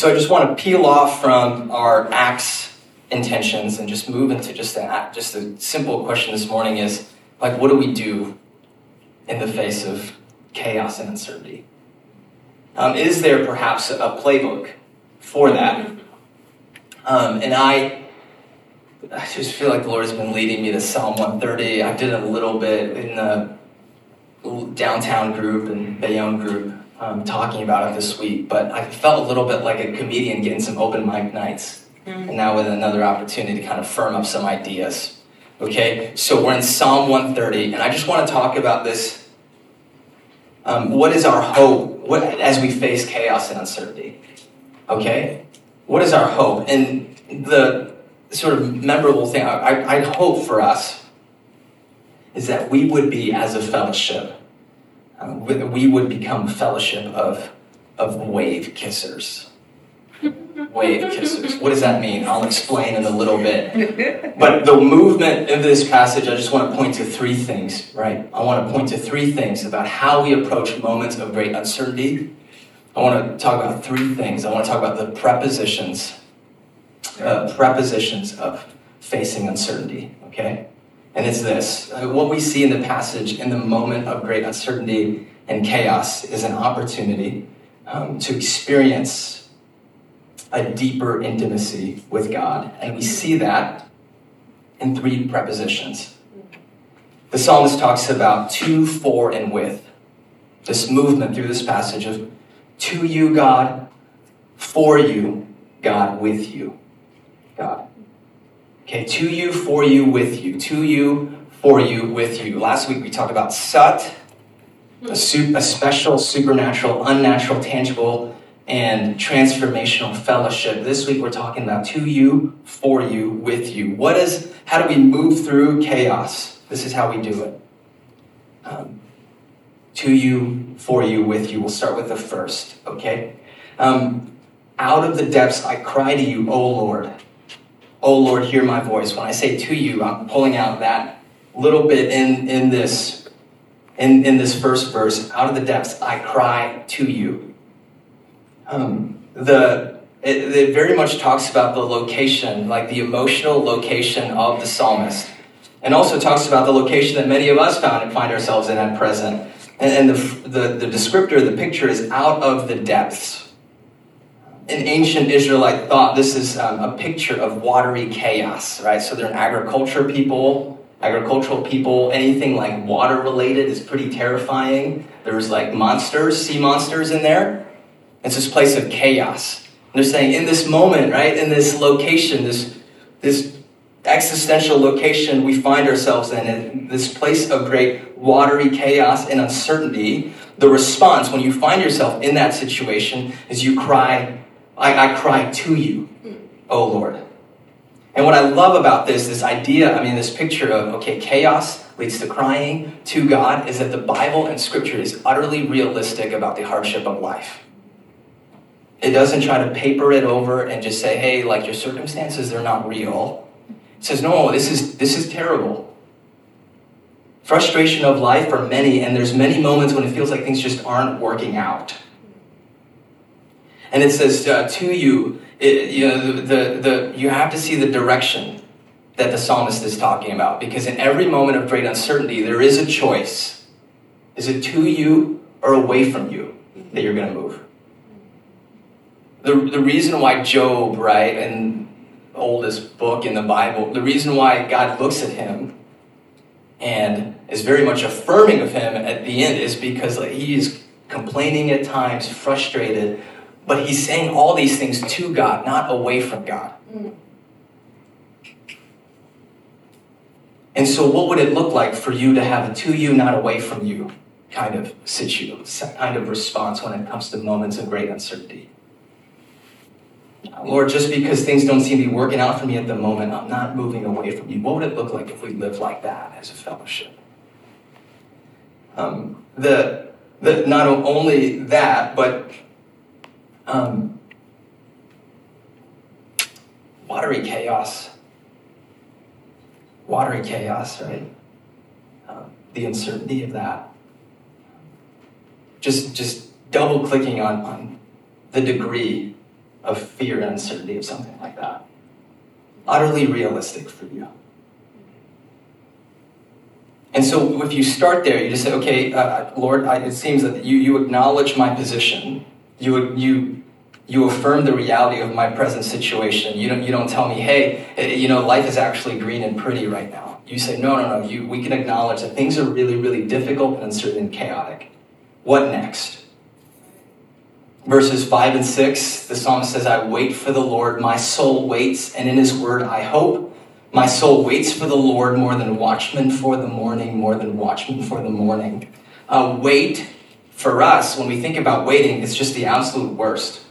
So I just want to peel off from our Acts intentions and just move into just a, just a simple question this morning is like, what do we do in the face of chaos and uncertainty? Um, is there perhaps a playbook for that? Um, and I, I just feel like the Lord has been leading me to Psalm 130. I did it a little bit in the downtown group and Bayonne group um, talking about it this week, but I felt a little bit like a comedian getting some open mic nights. Mm-hmm. And now with another opportunity to kind of firm up some ideas. Okay, so we're in Psalm 130, and I just want to talk about this. Um, what is our hope what, as we face chaos and uncertainty? Okay, what is our hope? And the sort of memorable thing I, I hope for us is that we would be, as a fellowship, we would become fellowship of, of wave kissers. Wave kissers. What does that mean? I'll explain in a little bit. But the movement of this passage, I just want to point to three things, right? I want to point to three things about how we approach moments of great uncertainty. I want to talk about three things. I want to talk about the prepositions, uh, prepositions of facing uncertainty, okay? And it's this uh, what we see in the passage in the moment of great uncertainty and chaos is an opportunity um, to experience a deeper intimacy with God. And we see that in three prepositions. The psalmist talks about to, for, and with. This movement through this passage of to you, God, for you, God, with you, God. Okay, to you, for you, with you. To you, for you, with you. Last week we talked about sut, a, su- a special, supernatural, unnatural, tangible, and transformational fellowship. This week we're talking about to you, for you, with you. What is, how do we move through chaos? This is how we do it. Um, to you, for you, with you. We'll start with the first, okay? Um, out of the depths I cry to you, O Lord. Oh Lord, hear my voice. When I say to you, I'm pulling out that little bit in, in this in, in this first verse, out of the depths I cry to you. Um, the it, it very much talks about the location, like the emotional location of the psalmist, and also talks about the location that many of us found and find ourselves in at present. And, and the, the, the descriptor, the picture is out of the depths in ancient Israelite thought, this is um, a picture of watery chaos, right? So they're an agriculture people, agricultural people. Anything like water related is pretty terrifying. There's like monsters, sea monsters in there. It's this place of chaos. And they're saying in this moment, right, in this location, this this existential location we find ourselves in, in this place of great watery chaos and uncertainty, the response when you find yourself in that situation is you cry I, I cry to you, oh Lord. And what I love about this, this idea, I mean, this picture of, okay, chaos leads to crying to God, is that the Bible and Scripture is utterly realistic about the hardship of life. It doesn't try to paper it over and just say, hey, like your circumstances, they're not real. It says, no, this is, this is terrible. Frustration of life for many, and there's many moments when it feels like things just aren't working out. And it says uh, to you, it, you know, the, the, the, you have to see the direction that the psalmist is talking about. Because in every moment of great uncertainty, there is a choice. Is it to you or away from you that you're going to move? The, the reason why Job, right, and oldest book in the Bible, the reason why God looks at him and is very much affirming of him at the end is because he is complaining at times, frustrated, but he's saying all these things to God, not away from God. And so, what would it look like for you to have a to you, not away from you kind of situation, kind of response when it comes to moments of great uncertainty? Lord, just because things don't seem to be working out for me at the moment, I'm not moving away from you. What would it look like if we lived like that as a fellowship? Um, the, the, not only that, but um, watery chaos. Watery chaos, right? Um, the uncertainty of that. Just, just double clicking on, on the degree of fear and uncertainty of something like that? Utterly realistic for you. And so if you start there, you just say, okay, uh, Lord, I, it seems that you, you acknowledge my position. You, you, you affirm the reality of my present situation. You don't, you don't tell me, hey, eh, you know, life is actually green and pretty right now. You say, no, no, no, you, we can acknowledge that things are really, really difficult and uncertain and chaotic. What next? Verses 5 and 6, the psalmist says, I wait for the Lord, my soul waits, and in his word I hope. My soul waits for the Lord more than watchmen for the morning, more than watchmen for the morning. Uh, wait for us, when we think about waiting, it's just the absolute worst.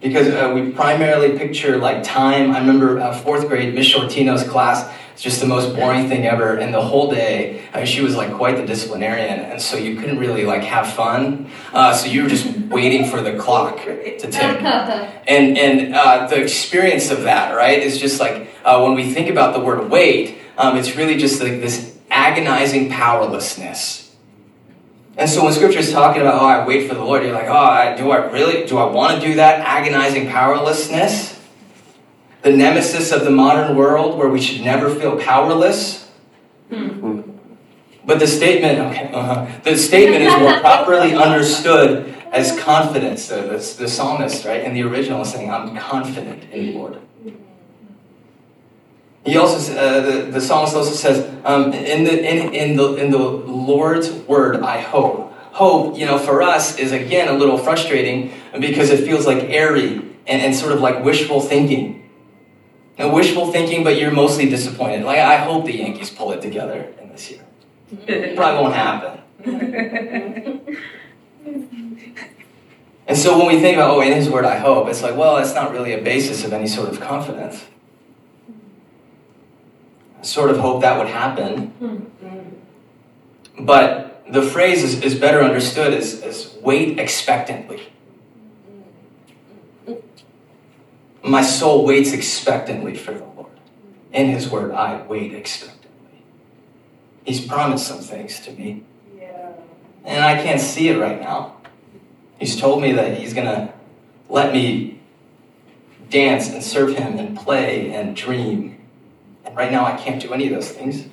Because uh, we primarily picture like time. I remember uh, fourth grade, Miss Shortino's class, it's just the most boring thing ever. And the whole day, I mean, she was like quite the disciplinarian, and so you couldn't really like have fun. Uh, so you were just waiting for the clock to tick. And and uh, the experience of that, right, is just like uh, when we think about the word wait, um, it's really just like this agonizing powerlessness. And so when Scripture is talking about, oh, I wait for the Lord, you're like, oh, I, do I really, do I want to do that? Agonizing powerlessness the nemesis of the modern world where we should never feel powerless. Hmm. But the statement, okay, uh-huh. the statement is more properly understood as confidence. The, the, the, psalmist, right, in the original is saying, I'm confident in the Lord. He also, uh, the, the psalmist also says, um, in, the, in, in, the, in the Lord's word, I hope. Hope, you know, for us is again a little frustrating because it feels like airy and, and sort of like wishful thinking and wishful thinking, but you're mostly disappointed. Like, I hope the Yankees pull it together in this year. It probably won't happen. and so when we think about, oh, in His Word I hope, it's like, well, it's not really a basis of any sort of confidence. Sort of hope that would happen. Hmm. But the phrase is, is better understood as, as wait expectantly. My soul waits expectantly for the Lord. In His word, I wait expectantly. He's promised some things to me. Yeah. And I can't see it right now. He's told me that He's going to let me dance and serve Him and play and dream. Right now, I can't do any of those things.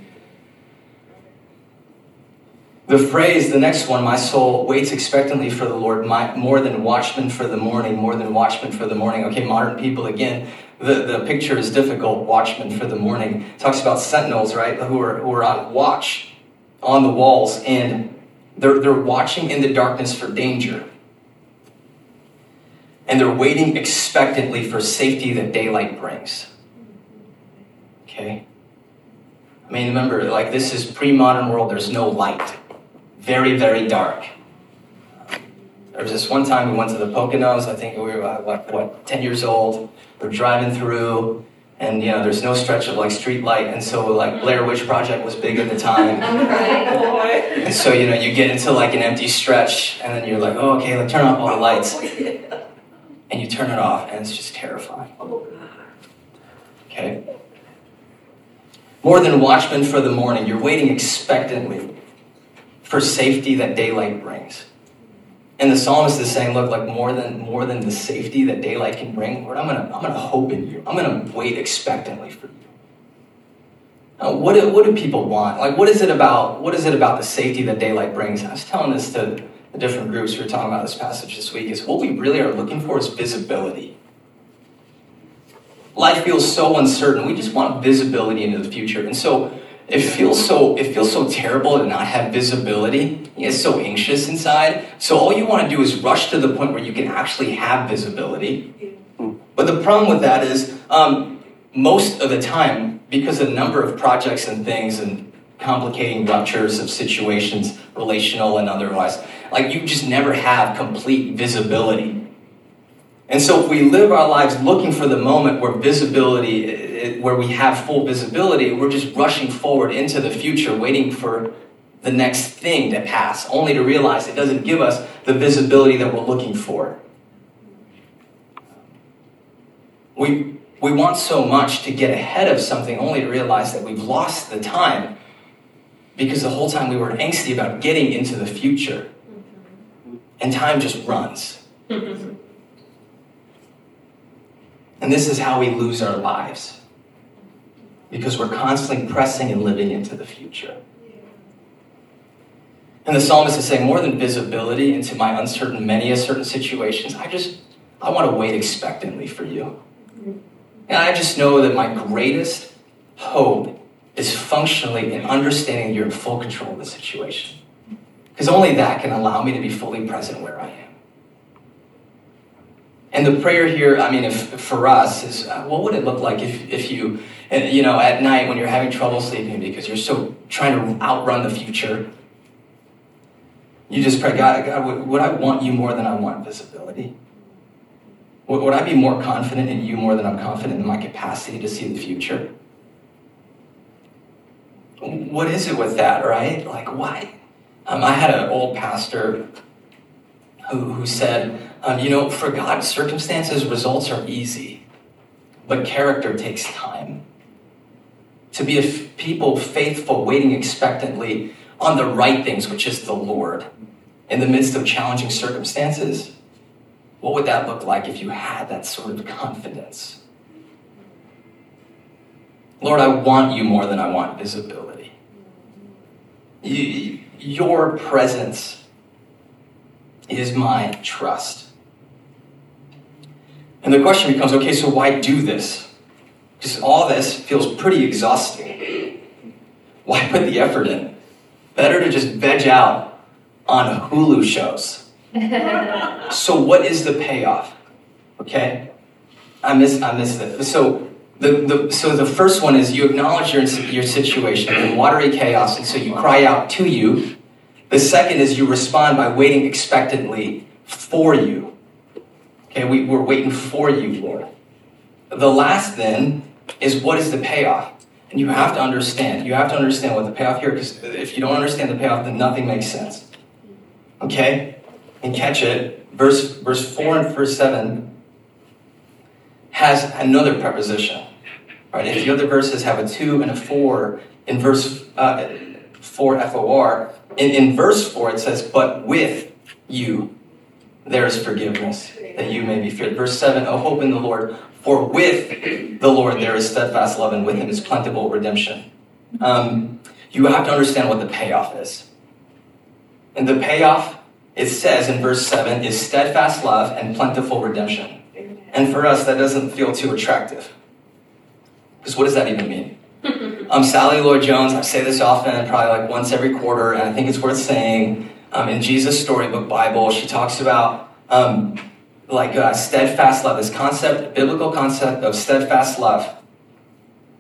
The phrase, the next one, my soul waits expectantly for the Lord, my, more than watchmen for the morning, more than watchmen for the morning. Okay, modern people, again, the, the picture is difficult, watchmen for the morning. It talks about sentinels, right, who are, who are on watch on the walls, and they're, they're watching in the darkness for danger. And they're waiting expectantly for safety that daylight brings. Okay? I mean, remember, like, this is pre modern world, there's no light very, very dark. There was this one time we went to the Poconos. I think we were, uh, what, what, 10 years old. We're driving through, and you know, there's no stretch of like street light, and so like Blair Witch Project was big at the time. and so you know, you get into like an empty stretch, and then you're like, oh, okay, like turn off all the lights, and you turn it off, and it's just terrifying. Okay. More than watchmen for the morning, you're waiting expectantly for safety that daylight brings. And the psalmist is saying, look, like more than more than the safety that daylight can bring, Lord, I'm gonna I'm gonna hope in you. I'm gonna wait expectantly for you. Now, what do, what do people want? Like, what is it about? What is it about the safety that daylight brings? I was telling this to the different groups we were talking about this passage this week. Is what we really are looking for is visibility. Life feels so uncertain. We just want visibility into the future, and so it feels so it feels so terrible to not have visibility. Get so anxious inside. So all you want to do is rush to the point where you can actually have visibility. But the problem with that is um, most of the time, because of the number of projects and things and complicating ruptures of situations, relational and otherwise, like you just never have complete visibility. And so if we live our lives looking for the moment where visibility, where we have full visibility, we're just rushing forward into the future, waiting for the next thing to pass, only to realize it doesn't give us the visibility that we're looking for. We, we want so much to get ahead of something only to realize that we've lost the time because the whole time we were angsty about getting into the future. Mm-hmm. And time just runs. And this is how we lose our lives because we're constantly pressing and living into the future. And the psalmist is saying, more than visibility into my uncertain, many uncertain situations, I just, I want to wait expectantly for you. And I just know that my greatest hope is functionally in understanding you're in full control of the situation. Because only that can allow me to be fully present where I am. And the prayer here, I mean, if, for us, is uh, what would it look like if, if you, you know, at night when you're having trouble sleeping because you're so trying to outrun the future, you just pray, God, God would, would I want you more than I want visibility? Would, would I be more confident in you more than I'm confident in my capacity to see the future? What is it with that, right? Like, why? Um, I had an old pastor who, who said, um, you know, for God, circumstances, results are easy, but character takes time. To be a f- people faithful, waiting expectantly on the right things, which is the Lord, in the midst of challenging circumstances, what would that look like if you had that sort of confidence? Lord, I want you more than I want visibility. You, your presence is my trust. And the question becomes okay, so why do this? Because all this feels pretty exhausting. Why put the effort in? Better to just veg out on Hulu shows. so, what is the payoff? Okay? I miss, I missed it. So, the, the, so the first one is you acknowledge your, your situation in watery chaos, and so you cry out to you. The second is you respond by waiting expectantly for you. We, we're waiting for you, Lord. The last then is what is the payoff? And you have to understand. You have to understand what the payoff here, because if you don't understand the payoff, then nothing makes sense. Okay? And catch it. Verse verse 4 and verse 7 has another preposition. Right? If the other verses have a 2 and a 4, in verse uh, 4 F-O-R, in, in verse 4 it says, but with you there is forgiveness, that you may be feared. Verse 7, oh hope in the Lord, for with the Lord there is steadfast love, and with him is plentiful redemption. Um, you have to understand what the payoff is. And the payoff, it says in verse 7, is steadfast love and plentiful redemption. And for us, that doesn't feel too attractive. Because what does that even mean? Um, Sally Lloyd Jones, I say this often, probably like once every quarter, and I think it's worth saying. Um, in Jesus' Storybook Bible, she talks about um, like uh, steadfast love, this concept, biblical concept of steadfast love.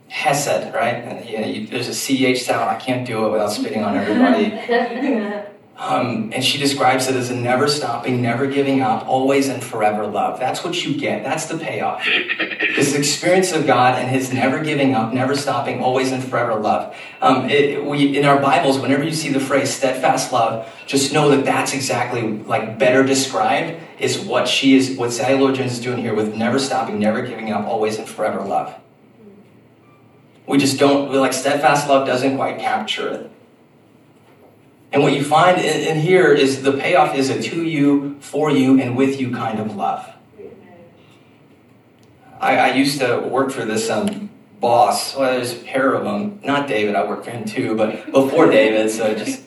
Hesed, right? And, you know, you, there's a CH sound. I can't do it without spitting on everybody. Um, and she describes it as a never stopping, never giving up, always and forever love. That's what you get. That's the payoff. This experience of God and His never giving up, never stopping, always and forever love. Um, it, we, in our Bibles, whenever you see the phrase steadfast love, just know that that's exactly like better described is what she is, what Sally Lloyd Jones is doing here with never stopping, never giving up, always and forever love. We just don't, we like steadfast love doesn't quite capture it. And what you find in, in, here is the payoff is a to you, for you, and with you kind of love. I, I used to work for this um, boss. Well, there's a pair of them. Not David. I worked for him too, but before David. So just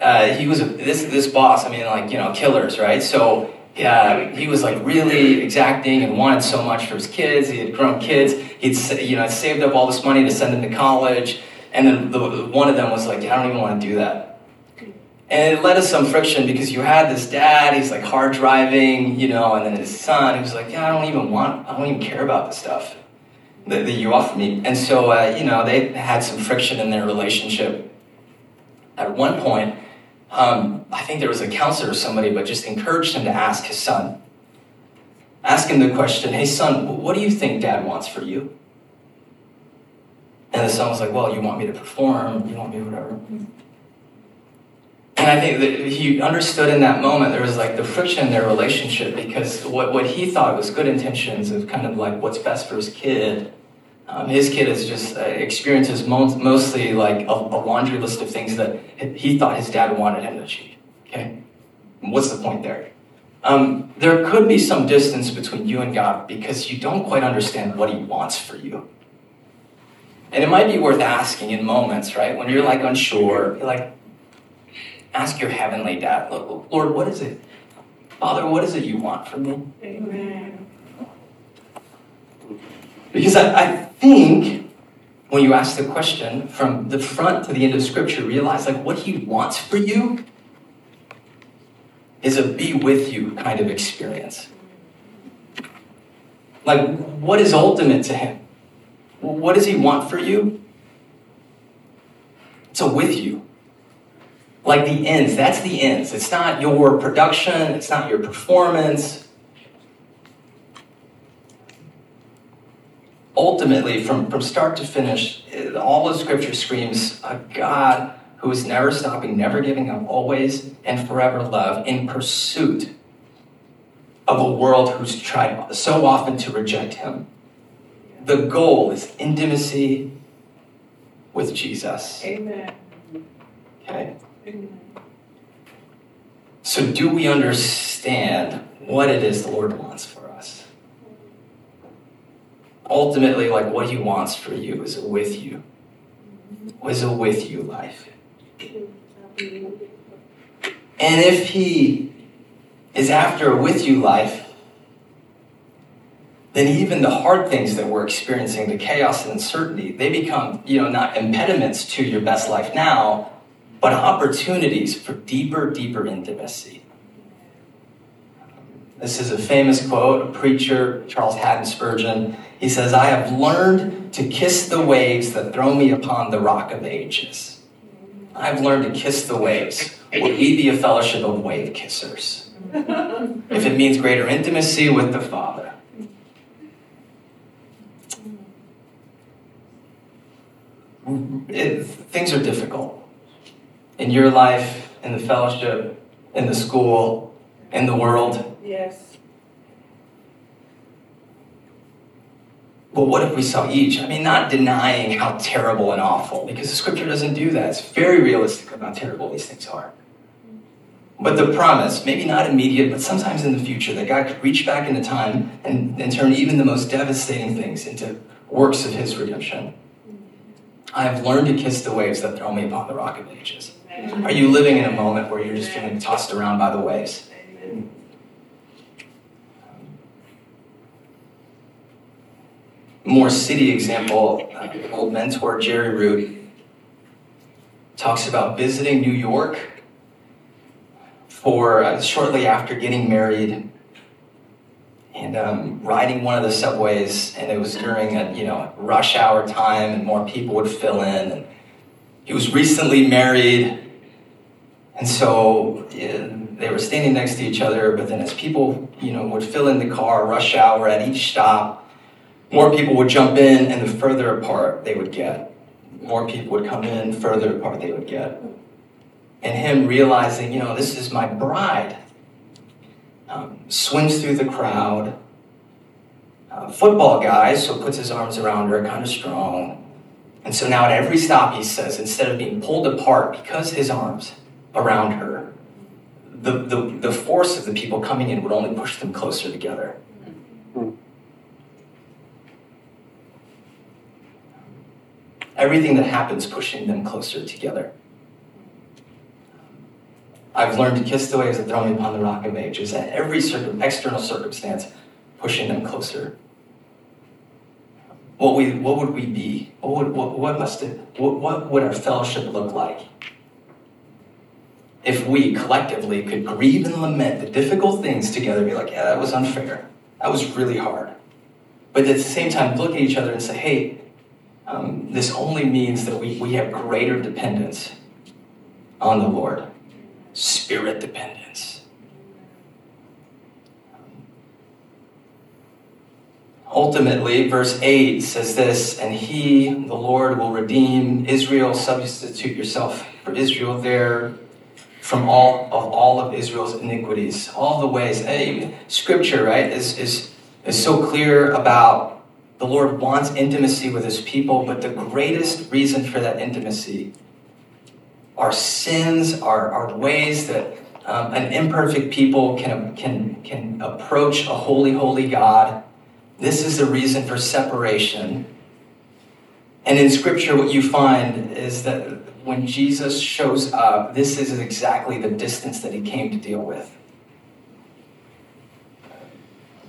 uh, he was a, this this boss. I mean, like you know, killers, right? So yeah, he was like really exacting and wanted so much for his kids. He had grown kids. He'd you know saved up all this money to send them to college, and then the, one of them was like, "I don't even want to do that." And it led to some friction because you had this dad, he's like hard driving, you know, and then his son, he was like, yeah, I don't even want, I don't even care about the stuff that, that you offer me. And so, uh, you know, they had some friction in their relationship. At one point, um, I think there was a counselor or somebody, but just encouraged him to ask his son. Ask him the question, hey, son, what do you think dad wants for you? And the son was like, well, you want me to perform, you want me whatever. And I think that he understood in that moment there was like the friction in their relationship because what, what he thought was good intentions of kind of like what's best for his kid. Um, his kid has just uh, experiences mo- mostly like a, a, laundry list of things that he thought his dad wanted him to achieve. Okay, what's the point there? um, there could be some distance between you and God because you don't quite understand what He wants for you. And it might be worth asking in moments, right? When you're like unsure, you're like, ask your heavenly dad, Lord, what is it? Father, what is it you want from me? Amen. Because I, I think when you ask the question from the front to the end of Scripture, realize like what He wants for you is a be with you kind of experience. Like, what is ultimate to Him? What does He want for you? It's a with you. Like the ends, that's the ends. It's not your production, it's not your performance. Ultimately, from, from start to finish, all of Scripture screams a God who is never stopping, never giving up, always and forever love in pursuit of a world who's tried so often to reject him. The goal is intimacy with Jesus. Amen. Okay. So, do we understand what it is the Lord wants for us? Ultimately, like what He wants for you is a with you, is a with you life. And if he is after a with you life, then even the hard things that we're experiencing, the chaos and uncertainty, they become, you know, not impediments to your best life now, but opportunities for deeper, deeper intimacy. This is a famous quote, a preacher, Charles Haddon Spurgeon. He says, I have learned to kiss the waves that throw me upon the rock of ages. I've learned to kiss the waves. Will we be a fellowship of wave kissers? if it means greater intimacy with the Father. It, things are difficult in your life, in the fellowship, in the school, in the world. Yes. But what if we saw each? I mean, not denying how terrible and awful, because the scripture doesn't do that. It's very realistic about how terrible these things are. But the promise, maybe not immediate, but sometimes in the future, that God could reach back into time and, and turn even the most devastating things into works of His redemption. I have learned to kiss the waves that throw me upon the rock of ages. Are you living in a moment where you're just feeling tossed around by the waves? more city example, uh, old mentor Jerry Root talks about visiting New York for uh, shortly after getting married and um, riding one of the subways, and it was during a you know rush hour time, and more people would fill in. And he was recently married, and so yeah, they were standing next to each other. But then, as people you know would fill in the car, rush hour at each stop, more people would jump in, and the further apart they would get. More people would come in, further apart they would get. And him realizing, you know, this is my bride. Um, swims through the crowd. Uh, football guy, so puts his arms around her, kind of strong. And so now at every stop, he says, instead of being pulled apart because his arms around her, the, the, the force of the people coming in would only push them closer together. everything that happens pushing them closer together. I've learned to kiss the waves that throw me upon the rock of ages, and every external circumstance pushing them closer. What, we, what would we be? What, would, what, what must it, what, what would our fellowship look like? If we collectively could grieve and lament the difficult things together, be like, yeah, that was unfair. That was really hard. But at the same time, look at each other and say, hey, um, this only means that we, we have greater dependence on the Lord, spirit dependence. Ultimately, verse 8 says this, and he, the Lord, will redeem Israel, substitute yourself for Israel there from all of all of Israel's iniquities, all the ways. Hey, scripture, right, is, is, is so clear about the Lord wants intimacy with his people, but the greatest reason for that intimacy are sins, are, are ways that um, an imperfect people can, can, can approach a holy, holy God. This is the reason for separation. And in Scripture, what you find is that when Jesus shows up, this is exactly the distance that he came to deal with.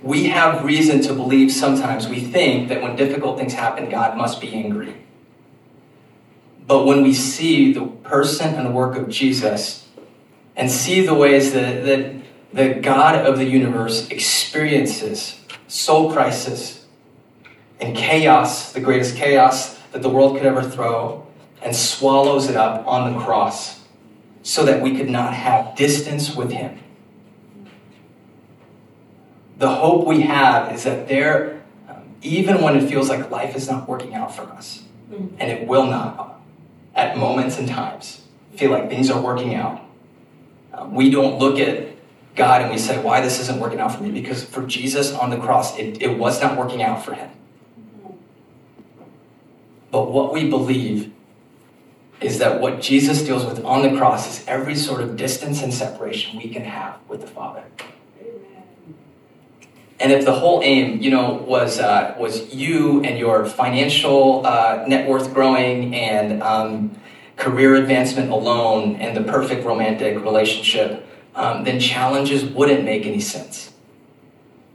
We have reason to believe sometimes, we think that when difficult things happen, God must be angry. But when we see the person and the work of Jesus and see the ways that, that the God of the universe experiences soul crisis and chaos, the greatest chaos that the world could ever throw, and swallows it up on the cross so that we could not have distance with Him. The hope we have is that there, um, even when it feels like life is not working out for us, and it will not at moments and times feel like things are working out. Um, we don't look at God and we say, why this isn't working out for me? Because for Jesus on the cross, it, it was not working out for him. But what we believe is that what Jesus deals with on the cross is every sort of distance and separation we can have with the Father. And if the whole aim, you know, was uh, was you and your financial uh, net worth growing and um, career advancement alone and the perfect romantic relationship, um, then challenges wouldn't make any sense.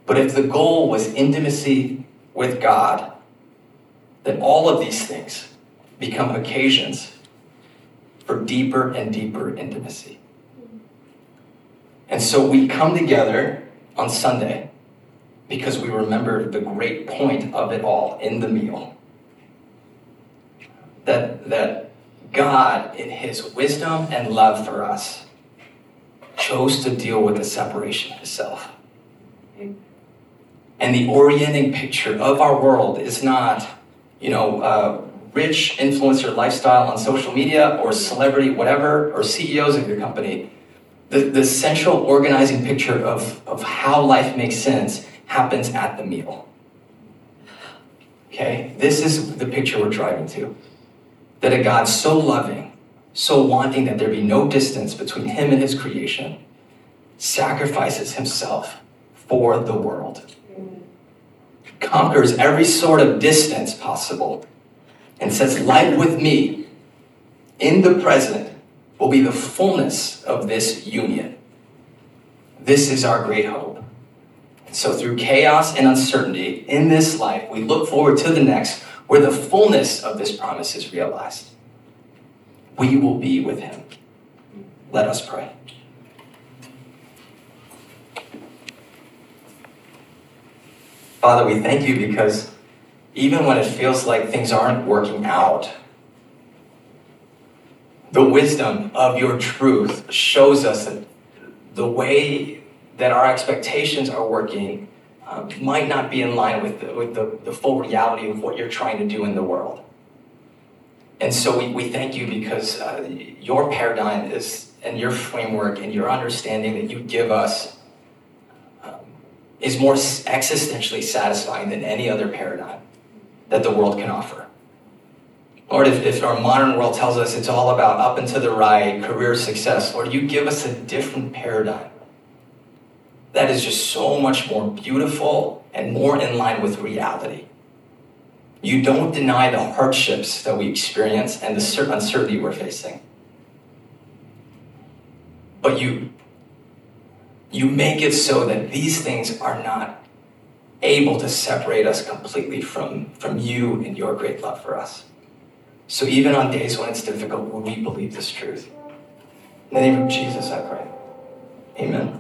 But if the goal was intimacy with God, then all of these things become occasions for deeper and deeper intimacy. And so we come together on Sunday because we remember the great point of it all in the meal. That, that God, in his wisdom and love for us, chose to deal with the separation of himself. And the orienting picture of our world is not, you know, uh, rich influencer lifestyle on social media or celebrity, whatever, or CEOs of your company. The, the central organizing picture of, of how life makes sense happens at the meal. Okay? This is the picture we're driving to. That a God so loving, so wanting that there be no distance between him and his creation, sacrifices himself for the world. Conquers every sort of distance possible and says, Life with me in the present will be the fullness of this union. This is our great hope. So, through chaos and uncertainty in this life, we look forward to the next where the fullness of this promise is realized. We will be with him. Let us pray. Father, we thank you because even when it feels like things aren't working out, the wisdom of your truth shows us that the way that our expectations are working uh, might not be in line with, the, with the, the full reality of what you're trying to do in the world. And so we, we thank you because uh, your paradigm is, and your framework and your understanding that you give us um, is more existentially satisfying than any other paradigm that the world can offer. Lord, if, if our modern world tells us it's all about up and to the right, career success, Lord, you give us a different paradigm that is just so much more beautiful and more in line with reality. You don't deny the hardships that we experience and the uncertainty we're facing. But you, you make it so that these things are not able to separate us completely from, from you and your great love for us. So even on days when it's difficult, we believe this truth. In the name of Jesus, I pray. Amen.